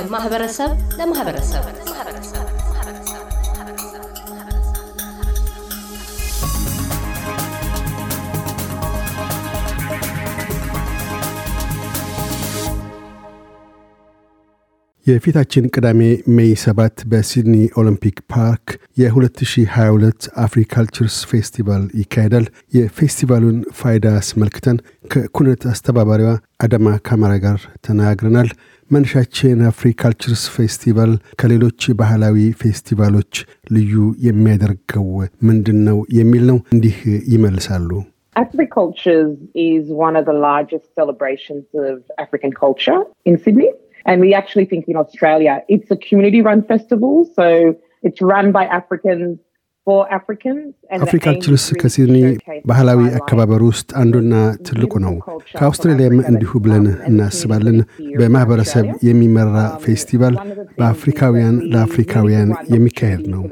ከማህበረሰብ ለማህበረሰብ የፊታችን ቅዳሜ May 7 በሲድኒ ኦሎምፒክ ፓርክ የ2022 አፍሪካልቸርስ ፌስቲቫል ይካሄዳል። የፌስቲቫሉን ፋይዳ አስመልክተን ከኩነት አስተባባሪዋ አዳማ ካማራ ጋር ተነጋግረናል። መነሻችን አፍሪካልቸርስ ፌስቲቫል ከሌሎች ባህላዊ ፌስቲቫሎች ልዩ የሚያደርገው ምንድን ነው የሚል ነው። እንዲህ ይመልሳሉ። Africultures is one of the largest celebrations of African culture in Sydney. And we actually think in Australia, it's a community run festival. So it's run by Africans አፍሪካልቸርስ ከሲድኒ ባህላዊ አከባበር ውስጥ አንዱና ትልቁ ነው። ከአውስትራሊያም እንዲሁ ብለን እናስባለን። በማኅበረሰብ የሚመራ ፌስቲቫል በአፍሪካውያን ለአፍሪካውያን የሚካሄድ ነው።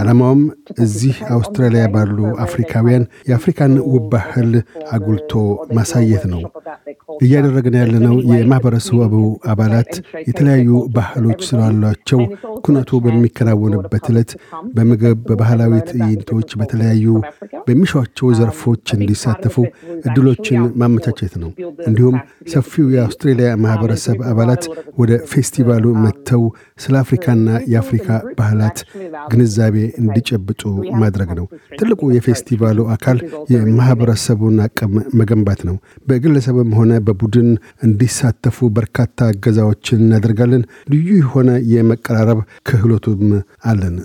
ዓላማውም እዚህ አውስትራሊያ ባሉ አፍሪካውያን የአፍሪካን ውብ ባህል አጉልቶ ማሳየት ነው። እያደረግን ያለነው የማኅበረሰቡ አባላት የተለያዩ ባህሎች ስላሏቸው ኩነቱ በሚከናወንበት ዕለት በምግብ በባህላዊ ትዕይንቶች በተለያዩ በሚሿቸው ዘርፎች እንዲሳተፉ እድሎችን ማመቻቸት ነው። እንዲሁም ሰፊው የአውስትሬልያ ማኅበረሰብ አባላት ወደ ፌስቲቫሉ መጥተው ስለ አፍሪካና የአፍሪካ ባህላት ግንዛቤ እንዲጨብጡ ማድረግ ነው። ትልቁ የፌስቲቫሉ አካል የማኅበረሰቡን አቅም መገንባት ነው። በግለሰብም ሆነ በቡድን እንዲሳተፉ በርካታ እገዛዎችን እናደርጋለን። ልዩ የሆነ የመቀራረብ ክህሎቱም አለን።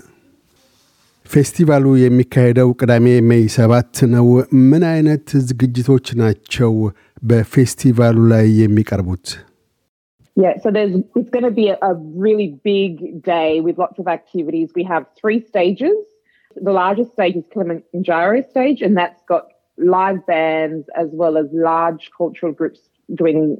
ፌስቲቫሉ የሚካሄደው ቅዳሜ May ሰባት ነው። ምን አይነት ዝግጅቶች ናቸው በፌስቲቫሉ ላይ የሚቀርቡት? Yeah, so there's it's going to be a, a really big day with lots of activities. We have three stages. The largest stage is Kilimanjaro stage, and that's got live bands as well as large cultural groups doing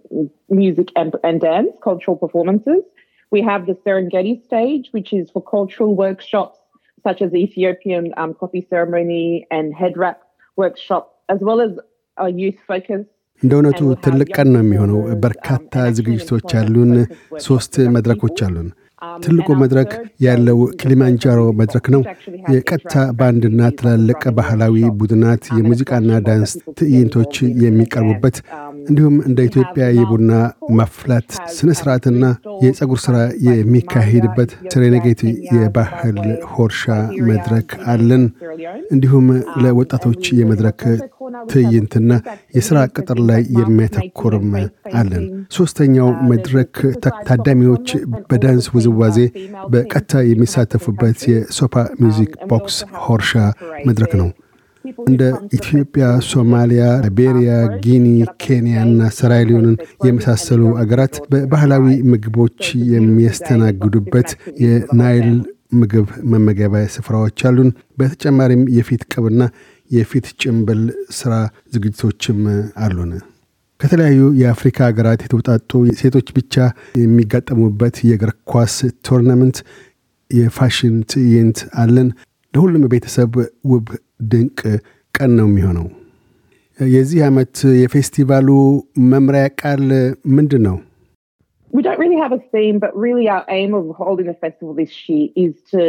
music and, and dance, cultural performances. We have the Serengeti stage, which is for cultural workshops such as the Ethiopian um, coffee ceremony and head wrap workshop, as well as a youth focus እንደ እውነቱ ትልቅ ቀን ነው የሚሆነው። በርካታ ዝግጅቶች አሉን። ሶስት መድረኮች አሉን። ትልቁ መድረክ ያለው ኪሊማንጃሮ መድረክ ነው። የቀጥታ ባንድና ትላልቅ ባህላዊ ቡድናት የሙዚቃና ዳንስ ትዕይንቶች የሚቀርቡበት እንዲሁም እንደ ኢትዮጵያ የቡና ማፍላት ስነ ስርዓትና የጸጉር ሥራ የሚካሄድበት ሴሬኔጌቲ የባህል ሆርሻ መድረክ አለን። እንዲሁም ለወጣቶች የመድረክ ትዕይንትና የሥራ ቅጥር ላይ የሚያተኩርም አለን። ሦስተኛው መድረክ ታዳሚዎች በዳንስ ውዝዋዜ በቀጥታ የሚሳተፉበት የሶፓ music box ሆርሻ መድረክ ነው። እንደ ኢትዮጵያ፣ ሶማሊያ፣ ላይቤሪያ፣ ጊኒ፣ ኬንያ እና ሰራሊዮንን የመሳሰሉ አገራት በባህላዊ ምግቦች የሚያስተናግዱበት የናይል ምግብ መመገቢያ ስፍራዎች አሉን። በተጨማሪም የፊት ቅብና የፊት ጭንብል ስራ ዝግጅቶችም አሉን። ከተለያዩ የአፍሪካ ሀገራት የተውጣጡ ሴቶች ብቻ የሚጋጠሙበት የእግር ኳስ tournament፣ የፋሽን ትዕይንት አለን። ለሁሉም ቤተሰብ ውብ ድንቅ ቀን ነው የሚሆነው። የዚህ ዓመት የፌስቲቫሉ መምሪያ ቃል ምንድን ነው? We don't really have a theme, but really our aim of holding the festival this year is to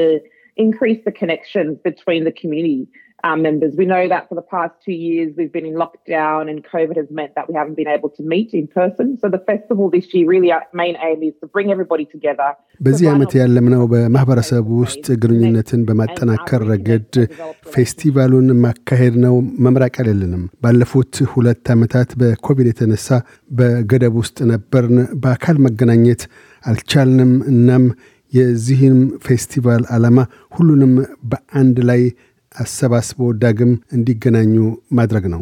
increase the connections between the community. our members. We know that for the past two years we've been in lockdown and COVID has meant that we haven't been able to meet in person. So the festival this year really our main aim is to bring everybody together. በዚህ ዓመት ያለምነው በማህበረሰብ ውስጥ ግንኙነትን በማጠናከር ረገድ ፌስቲቫሉን ማካሄድ ነው። መምራቅ የለንም። ባለፉት ሁለት ዓመታት በኮቪድ የተነሳ በገደብ ውስጥ ነበርን። በአካል መገናኘት አልቻልንም። እናም የዚህም ፌስቲቫል ዓላማ ሁሉንም በአንድ ላይ አሰባስቦ ዳግም እንዲገናኙ ማድረግ ነው።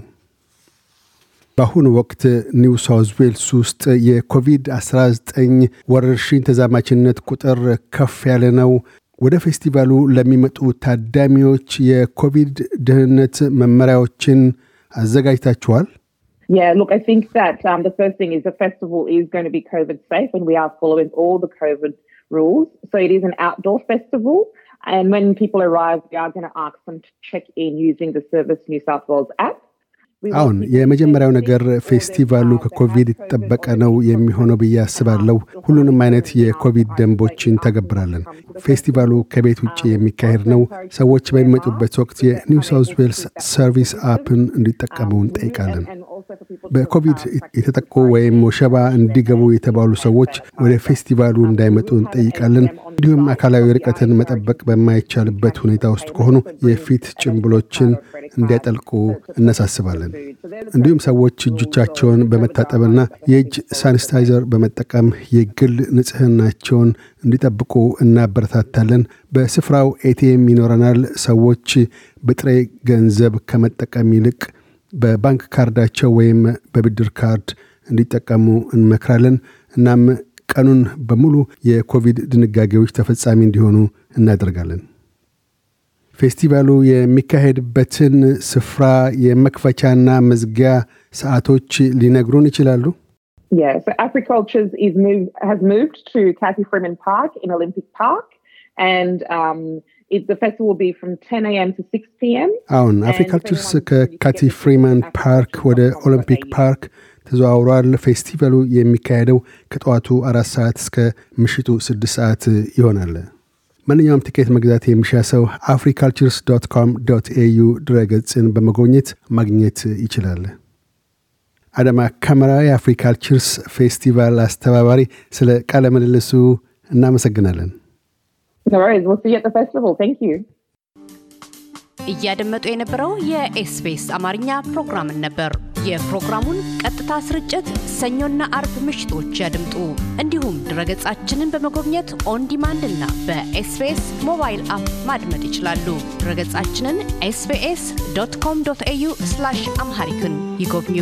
በአሁኑ ወቅት ኒው ሳውዝ ዌልስ ውስጥ የኮቪድ-19 ወረርሽኝ ተዛማችነት ቁጥር ከፍ ያለ ነው። ወደ ፌስቲቫሉ ለሚመጡ ታዳሚዎች የኮቪድ ደህንነት መመሪያዎችን አዘጋጅታችኋል? Yeah, look, I think that um, the first thing is the festival is going to be COVID safe and we are following all the COVID rules. So it is an outdoor festival. And when people arrive, we are going to ask them to check in using the Service New South Wales app. አሁን የመጀመሪያው ነገር ፌስቲቫሉ ከኮቪድ የተጠበቀ ነው የሚሆነው ብዬ አስባለሁ። ሁሉንም አይነት የኮቪድ ደንቦች እንተገብራለን። ፌስቲቫሉ ከቤት ውጭ የሚካሄድ ነው። ሰዎች በሚመጡበት ወቅት የኒው ሳውዝ ዌልስ service app ን እንዲጠቀሙ እንጠይቃለን። በኮቪድ የተጠቁ ወይም ወሸባ እንዲገቡ የተባሉ ሰዎች ወደ ፌስቲቫሉ እንዳይመጡ እንጠይቃለን። እንዲሁም አካላዊ ርቀትን መጠበቅ በማይቻልበት ሁኔታ ውስጥ ከሆኑ የፊት ጭንብሎችን እንዲያጠልቁ እነሳስባለን። እንዲሁም ሰዎች እጆቻቸውን በመታጠብና የእጅ ሳኒታይዘር በመጠቀም የግል ንጽህናቸውን እንዲጠብቁ እናበረታታለን። በስፍራው ኤቲኤም ይኖረናል። ሰዎች በጥሬ ገንዘብ ከመጠቀም ይልቅ በባንክ ካርዳቸው ወይም በብድር ካርድ እንዲጠቀሙ እንመክራለን። እናም ቀኑን በሙሉ የኮቪድ ድንጋጌዎች ተፈጻሚ እንዲሆኑ እናደርጋለን። ፌስቲቫሉ የሚካሄድበትን ስፍራ የመክፈቻና መዝጊያ ሰዓቶች ሊነግሩን ይችላሉ? Yeah, so Africultures is moved, has moved to it, the festival will be from 10 a.m. to 6 p.m. አሁን አፍሪካልቸርስ ከካቲ ፍሪማን ፓርክ ወደ ኦሎምፒክ ፓርክ ተዘዋውሯል። ፌስቲቫሉ የሚካሄደው ከጠዋቱ አራት ሰዓት እስከ ምሽቱ ስድስት ሰዓት ይሆናል። ማንኛውም ቲኬት መግዛት የሚሻ ሰው አፍሪካልቸርስ dot com dot au ድረገጽን በመጎብኘት ማግኘት ይችላል። አዳማ ካማራ የአፍሪካልቸርስ ፌስቲቫል አስተባባሪ፣ ስለ ቃለ ምልልሱ እናመሰግናለን። No worries, we'll see you at the festival. Thank you. እያደመጡ የነበረው የኤስቢኤስ አማርኛ ፕሮግራምን ነበር። የፕሮግራሙን ቀጥታ ስርጭት ሰኞና አርብ ምሽቶች ያድምጡ። እንዲሁም ድረገጻችንን በመጎብኘት on demand እና በኤስቢኤስ mobile app ማድመጥ ይችላሉ። ድረገጻችንን ኤስቢኤስ dot com dot au Amharic ን ይጎብኙ።